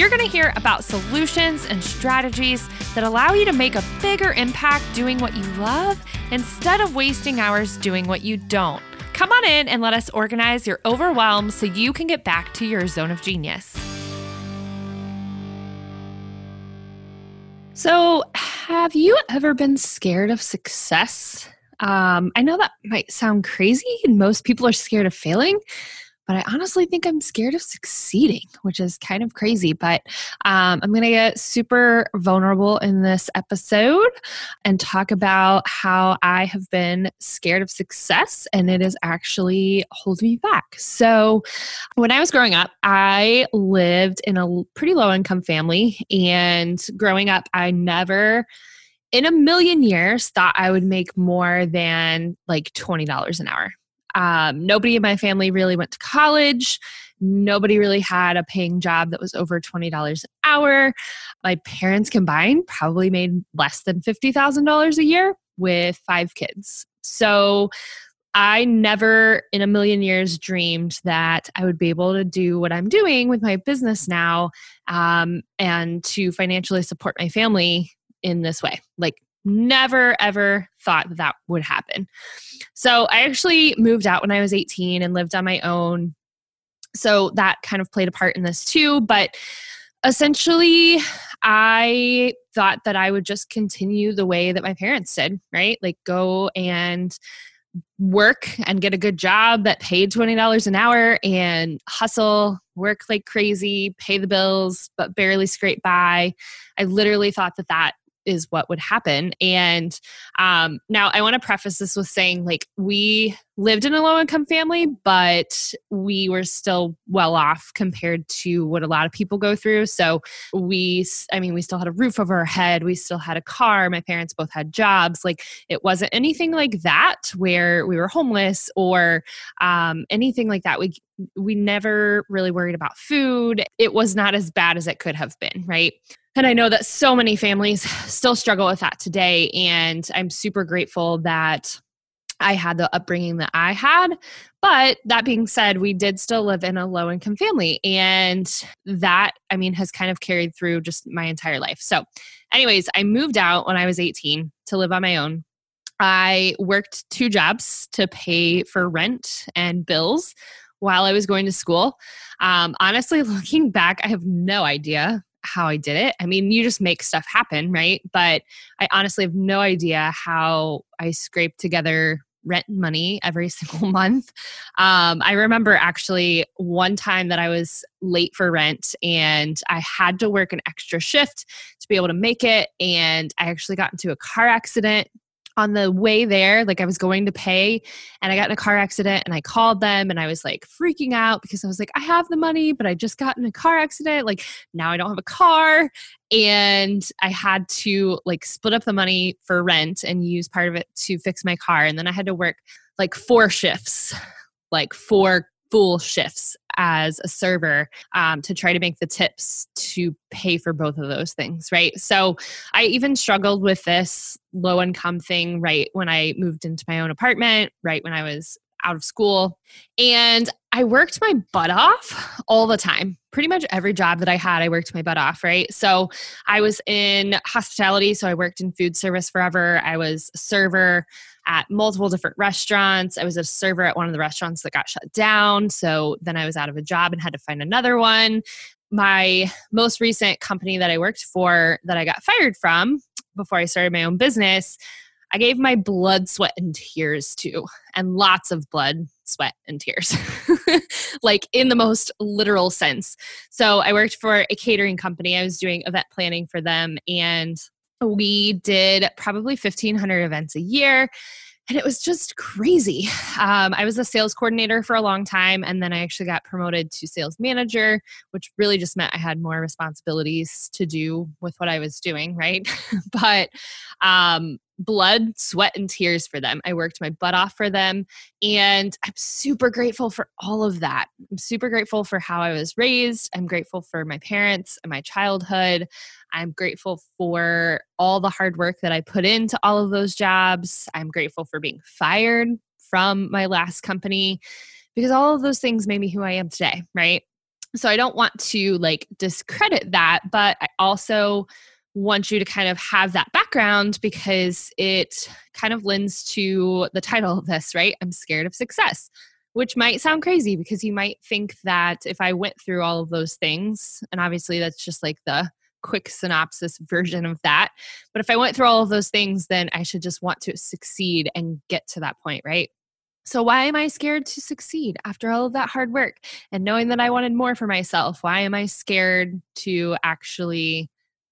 You're going to hear about solutions and strategies that allow you to make a bigger impact doing what you love instead of wasting hours doing what you don't. Come on in and let us organize your overwhelm so you can get back to your zone of genius. So, have you ever been scared of success? Um, I know that might sound crazy, and most people are scared of failing, but I honestly think I'm scared of succeeding, which is kind of crazy. But um, I'm going to get super vulnerable in this episode and talk about how I have been scared of success and it is actually holding me back. So, when I was growing up, I lived in a pretty low income family. And growing up, I never in a million years thought I would make more than like $20 an hour. Um, nobody in my family really went to college. Nobody really had a paying job that was over $20 an hour. My parents combined probably made less than $50,000 a year with five kids. So I never in a million years dreamed that I would be able to do what I'm doing with my business now um, and to financially support my family in this way. Like, never ever thought that, that would happen. So I actually moved out when I was 18 and lived on my own. So that kind of played a part in this too. But essentially, I thought that I would just continue the way that my parents did, right? Like go and work and get a good job that paid $20 an hour and hustle, work like crazy, pay the bills, but barely scrape by. I literally thought that that is what would happen. And um, now I want to preface this with saying, like, we lived in a low income family, but we were still well off compared to what a lot of people go through. So we, I mean, we still had a roof over our head, we still had a car, my parents both had jobs. Like, it wasn't anything like that where we were homeless or um, anything like that. We, we never really worried about food. It was not as bad as it could have been, right? And I know that so many families still struggle with that today. And I'm super grateful that I had the upbringing that I had. But that being said, we did still live in a low income family. And that, I mean, has kind of carried through just my entire life. So, anyways, I moved out when I was 18 to live on my own. I worked two jobs to pay for rent and bills while I was going to school. Um, honestly, looking back, I have no idea how I did it. I mean, you just make stuff happen, right? But I honestly have no idea how I scraped together rent money every single month. Um, I remember actually one time that I was late for rent and I had to work an extra shift to be able to make it. And I actually got into a car accident on the way there, like I was going to pay and I got in a car accident and I called them and I was like freaking out because I was like, I have the money, but I just got in a car accident. Like now I don't have a car. And I had to like split up the money for rent and use part of it to fix my car. And then I had to work like four shifts, like four full shifts as a server um, to try to make the tips to pay for both of those things, right? So I even struggled with this low income thing right when I moved into my own apartment, right when I was out of school. And I worked my butt off all the time. Pretty much every job that I had, I worked my butt off, right? So I was in hospitality, so I worked in food service forever. I was a server at multiple different restaurants. I was a server at one of the restaurants that got shut down. So then I was out of a job and had to find another one. My most recent company that I worked for that I got fired from before I started my own business, I gave my blood, sweat, and tears to, and lots of blood, sweat, and tears, like in the most literal sense. So I worked for a catering company. I was doing event planning for them, and we did probably 1,500 events a year. And it was just crazy. Um, I was a sales coordinator for a long time, and then I actually got promoted to sales manager, which really just meant I had more responsibilities to do with what I was doing, right? but um, blood, sweat, and tears for them. I worked my butt off for them. And I'm super grateful for all of that. I'm super grateful for how I was raised. I'm grateful for my parents and my childhood. I'm grateful for all the hard work that I put into all of those jobs. I'm grateful for being fired from my last company because all of those things made me who I am today, right? So I don't want to like discredit that, but I also want you to kind of have that background because it kind of lends to the title of this, right? I'm scared of success, which might sound crazy because you might think that if I went through all of those things, and obviously that's just like the quick synopsis version of that. But if I went through all of those things, then I should just want to succeed and get to that point, right? So, why am I scared to succeed after all of that hard work and knowing that I wanted more for myself? Why am I scared to actually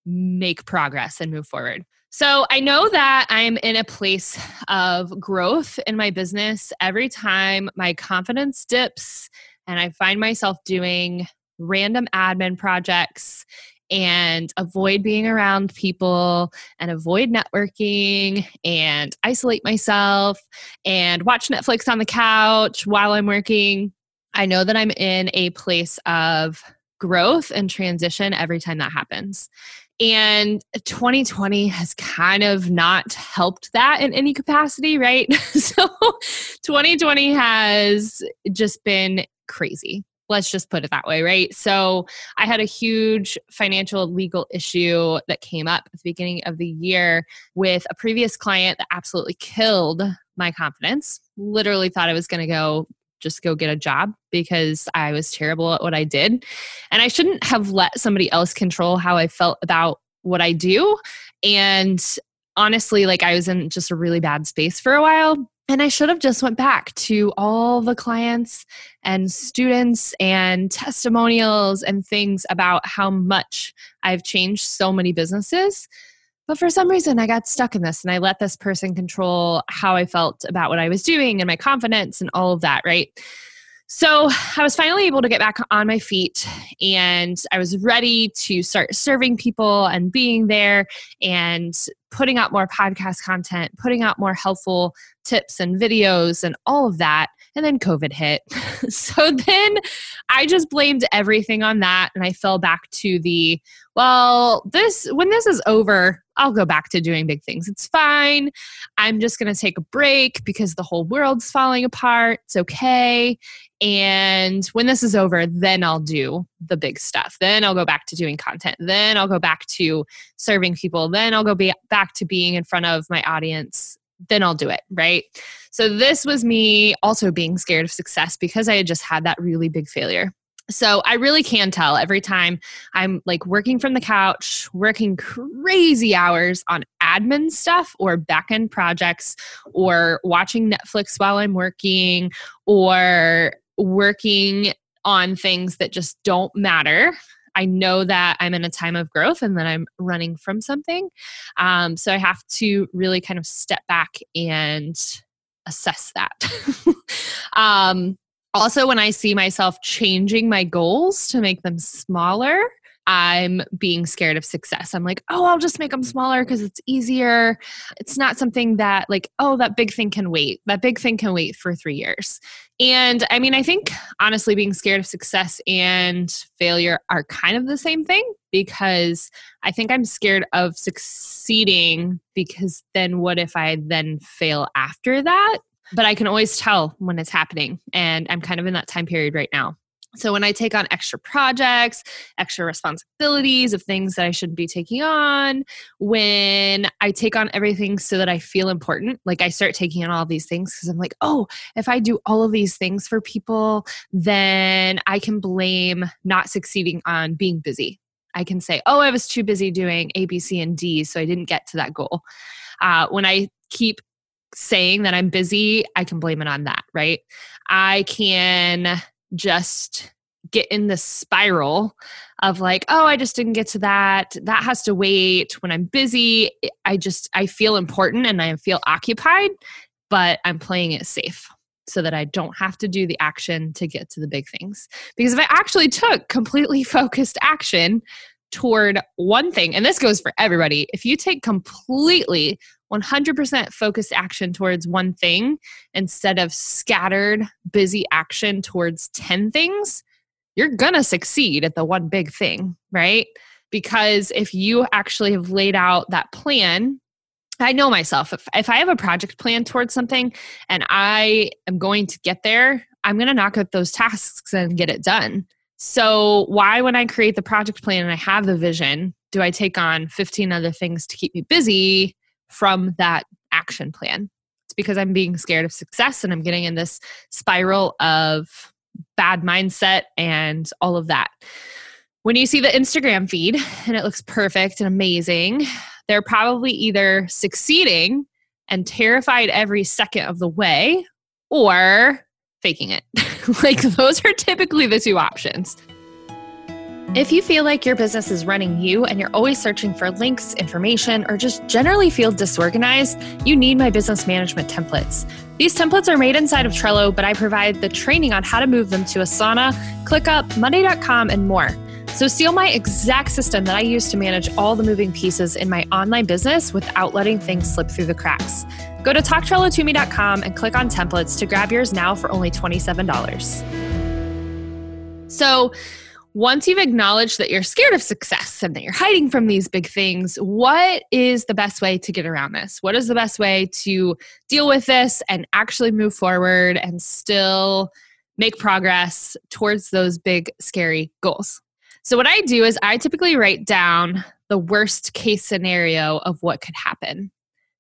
make progress and move forward? So, I know that I'm in a place of growth in my business every time my confidence dips and I find myself doing random admin projects and avoid being around people and avoid networking and isolate myself and watch Netflix on the couch while I'm working. I know that I'm in a place of growth and transition every time that happens. And 2020 has kind of not helped that in any capacity, right? so 2020 has just been crazy let's just put it that way, right? So I had a huge financial legal issue that came up at the beginning of the year with a previous client that absolutely killed my confidence. Literally thought I was going to go just go get a job because I was terrible at what I did. And I shouldn't have let somebody else control how I felt about what I do. And honestly, like I was in just a really bad space for a while and i should have just went back to all the clients and students and testimonials and things about how much i've changed so many businesses but for some reason i got stuck in this and i let this person control how i felt about what i was doing and my confidence and all of that right so I was finally able to get back on my feet and I was ready to start serving people and being there and putting out more podcast content, putting out more helpful tips and videos and all of that. And then COVID hit. so then I just blamed everything on that and I fell back to the well, this when this is over, I'll go back to doing big things. It's fine. I'm just going to take a break because the whole world's falling apart. It's okay. And when this is over, then I'll do the big stuff. Then I'll go back to doing content. Then I'll go back to serving people. Then I'll go be back to being in front of my audience. Then I'll do it, right? So this was me also being scared of success because I had just had that really big failure. So I really can tell every time I'm like working from the couch, working crazy hours on admin stuff or backend projects or watching Netflix while I'm working or working on things that just don't matter. I know that I'm in a time of growth and that I'm running from something. Um, so I have to really kind of step back and assess that. um, also, when I see myself changing my goals to make them smaller, I'm being scared of success. I'm like, oh, I'll just make them smaller because it's easier. It's not something that, like, oh, that big thing can wait. That big thing can wait for three years. And I mean, I think honestly, being scared of success and failure are kind of the same thing because I think I'm scared of succeeding because then what if I then fail after that? But I can always tell when it's happening. And I'm kind of in that time period right now. So when I take on extra projects, extra responsibilities of things that I shouldn't be taking on, when I take on everything so that I feel important, like I start taking on all these things because I'm like, oh, if I do all of these things for people, then I can blame not succeeding on being busy. I can say, oh, I was too busy doing A, B, C, and D, so I didn't get to that goal. Uh, when I keep saying that I'm busy, I can blame it on that, right? I can just get in the spiral of like oh i just didn't get to that. That has to wait. When i'm busy i just i feel important and i feel occupied but i'm playing it safe so that i don't have to do the action to get to the big things. Because if i actually took completely focused action toward one thing, and this goes for everybody, if you take completely 100% focused action towards one thing instead of scattered, busy action towards 10 things, you're gonna succeed at the one big thing, right? Because if you actually have laid out that plan, I know myself. If, if I have a project plan towards something and I am going to get there, I'm going to knock out those tasks and get it done. So, why, when I create the project plan and I have the vision, do I take on 15 other things to keep me busy from that action plan? It's because I'm being scared of success and I'm getting in this spiral of bad mindset and all of that. When you see the Instagram feed and it looks perfect and amazing, they're probably either succeeding and terrified every second of the way or faking it. like those are typically the two options. If you feel like your business is running you and you're always searching for links, information, or just generally feel disorganized, you need my business management templates. These templates are made inside of Trello, but I provide the training on how to move them to Asana, ClickUp, Monday.com, and more. So steal my exact system that I use to manage all the moving pieces in my online business without letting things slip through the cracks. Go to talktrello2me.com and click on templates to grab yours now for only $27. So, once you've acknowledged that you're scared of success and that you're hiding from these big things, what is the best way to get around this? What is the best way to deal with this and actually move forward and still make progress towards those big, scary goals? So, what I do is I typically write down the worst case scenario of what could happen.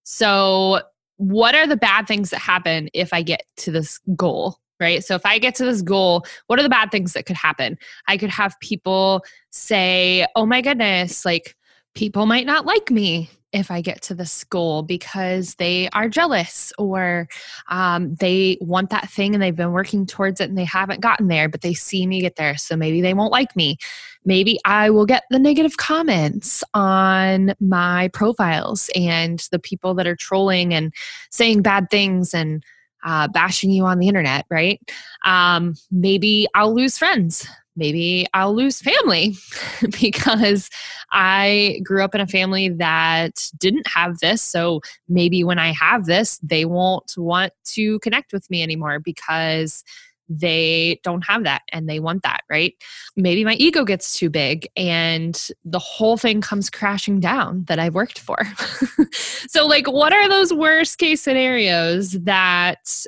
So, what are the bad things that happen if I get to this goal? right? So if I get to this goal, what are the bad things that could happen? I could have people say, oh my goodness, like people might not like me if I get to this goal because they are jealous or um, they want that thing and they've been working towards it and they haven't gotten there, but they see me get there. So maybe they won't like me. Maybe I will get the negative comments on my profiles and the people that are trolling and saying bad things and uh, bashing you on the internet, right? Um, maybe I'll lose friends. Maybe I'll lose family because I grew up in a family that didn't have this. So maybe when I have this, they won't want to connect with me anymore because they don't have that and they want that, right? Maybe my ego gets too big and the whole thing comes crashing down that I've worked for. so, like, what are those worst case scenarios that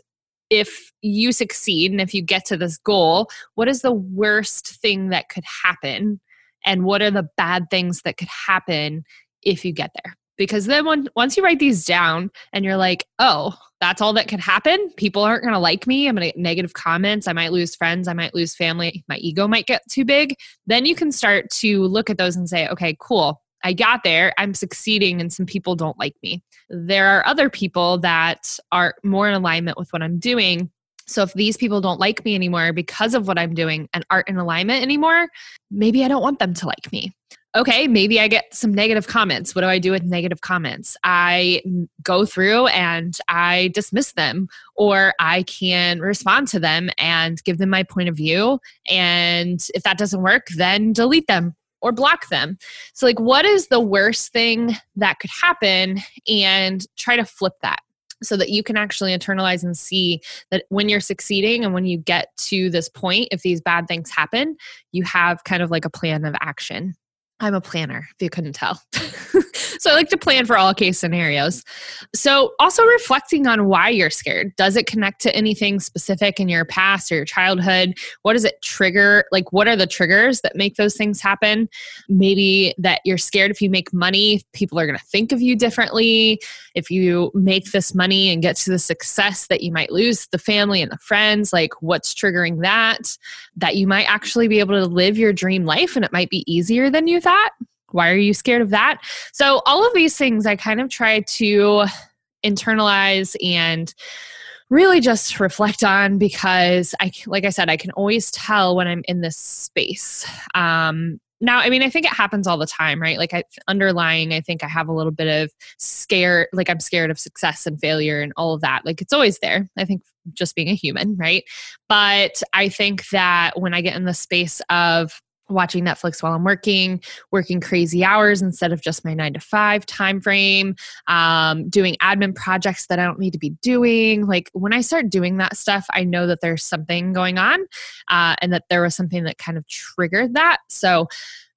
if you succeed and if you get to this goal, what is the worst thing that could happen? And what are the bad things that could happen if you get there? Because then when, once you write these down and you're like, oh, that's all that could happen. People aren't going to like me. I'm going to get negative comments. I might lose friends. I might lose family. My ego might get too big. Then you can start to look at those and say, okay, cool. I got there. I'm succeeding, and some people don't like me. There are other people that are more in alignment with what I'm doing. So if these people don't like me anymore because of what I'm doing and aren't in alignment anymore, maybe I don't want them to like me okay, maybe I get some negative comments. What do I do with negative comments? I go through and I dismiss them, or I can respond to them and give them my point of view. And if that doesn't work, then delete them or block them. So, like, what is the worst thing that could happen? And try to flip that so that you can actually internalize and see that when you're succeeding and when you get to this point, if these bad things happen, you have kind of like a plan of action. I'm a planner, if you couldn't tell. so I like to plan for all case scenarios. So also reflecting on why you're scared. Does it connect to anything specific in your past or your childhood? What does it trigger? Like, what are the triggers that make those things happen? Maybe that you're scared if you make money, people are going to think of you differently. If you make this money and get to the success, that you might lose the family and the friends. Like, what's triggering that? That you might actually be able to live your dream life and it might be easier than you thought that? Why are you scared of that? So, all of these things I kind of try to internalize and really just reflect on because I, like I said, I can always tell when I'm in this space. Um, now, I mean, I think it happens all the time, right? Like, I, underlying, I think I have a little bit of scare, like I'm scared of success and failure and all of that. Like, it's always there. I think just being a human, right? But I think that when I get in the space of watching Netflix while I'm working, working crazy hours instead of just my nine to five time frame, um, doing admin projects that I don't need to be doing. Like when I start doing that stuff, I know that there's something going on uh, and that there was something that kind of triggered that. So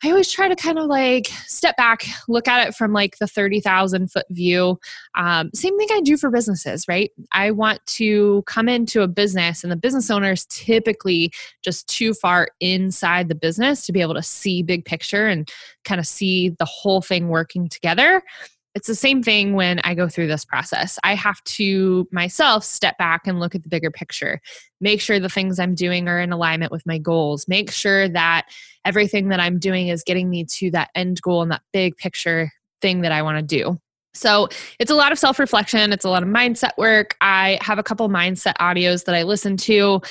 I always try to kind of like step back, look at it from like the 30,000 foot view. Um, same thing I do for businesses, right? I want to come into a business, and the business owner is typically just too far inside the business to be able to see big picture and kind of see the whole thing working together it's the same thing when I go through this process. I have to myself step back and look at the bigger picture, make sure the things I'm doing are in alignment with my goals, make sure that everything that I'm doing is getting me to that end goal and that big picture thing that I want to do. So it's a lot of self reflection, it's a lot of mindset work. I have a couple mindset audios that I listen to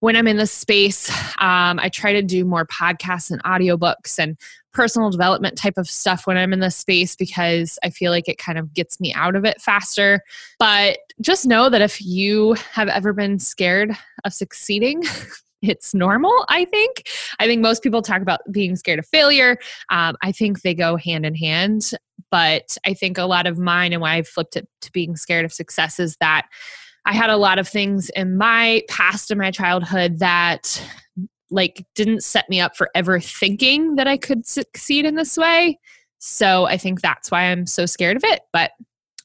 when I'm in this space, um, I try to do more podcasts and audiobooks and personal development type of stuff when I'm in this space because I feel like it kind of gets me out of it faster. But just know that if you have ever been scared of succeeding, it's normal, I think. I think most people talk about being scared of failure. Um, I think they go hand in hand. But I think a lot of mine and why I've flipped it to being scared of success is that I had a lot of things in my past in my childhood that like didn't set me up for ever thinking that I could succeed in this way. So I think that's why I'm so scared of it. But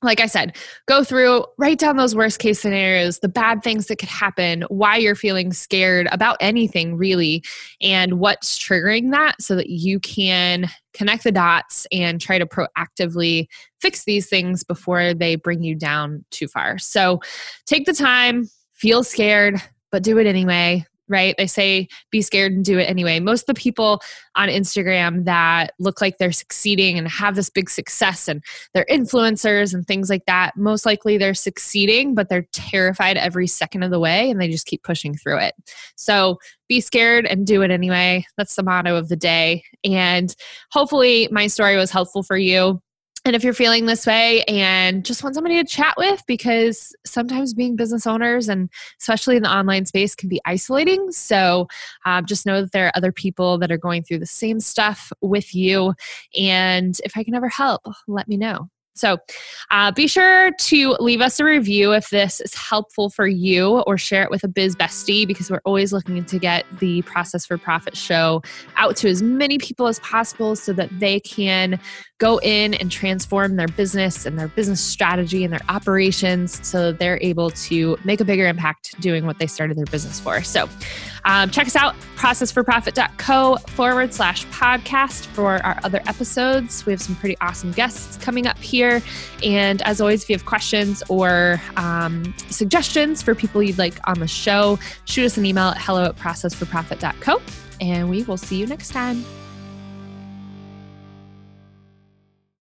like I said, go through, write down those worst case scenarios, the bad things that could happen, why you're feeling scared about anything really, and what's triggering that so that you can connect the dots and try to proactively fix these things before they bring you down too far. So take the time, feel scared, but do it anyway right? They say be scared and do it anyway. Most of the people on Instagram that look like they're succeeding and have this big success and they're influencers and things like that, most likely they're succeeding, but they're terrified every second of the way and they just keep pushing through it. So be scared and do it anyway. That's the motto of the day. And hopefully, my story was helpful for you. And if you're feeling this way and just want somebody to chat with, because sometimes being business owners and especially in the online space can be isolating. So um, just know that there are other people that are going through the same stuff with you. And if I can ever help, let me know. So uh, be sure to leave us a review if this is helpful for you or share it with a biz bestie because we're always looking to get the Process for Profit show out to as many people as possible so that they can go in and transform their business and their business strategy and their operations so they're able to make a bigger impact doing what they started their business for. So um, check us out, processforprofit.co forward slash podcast for our other episodes. We have some pretty awesome guests coming up here. And as always, if you have questions or um, suggestions for people you'd like on the show, shoot us an email at hello at processforprofit.co. And we will see you next time.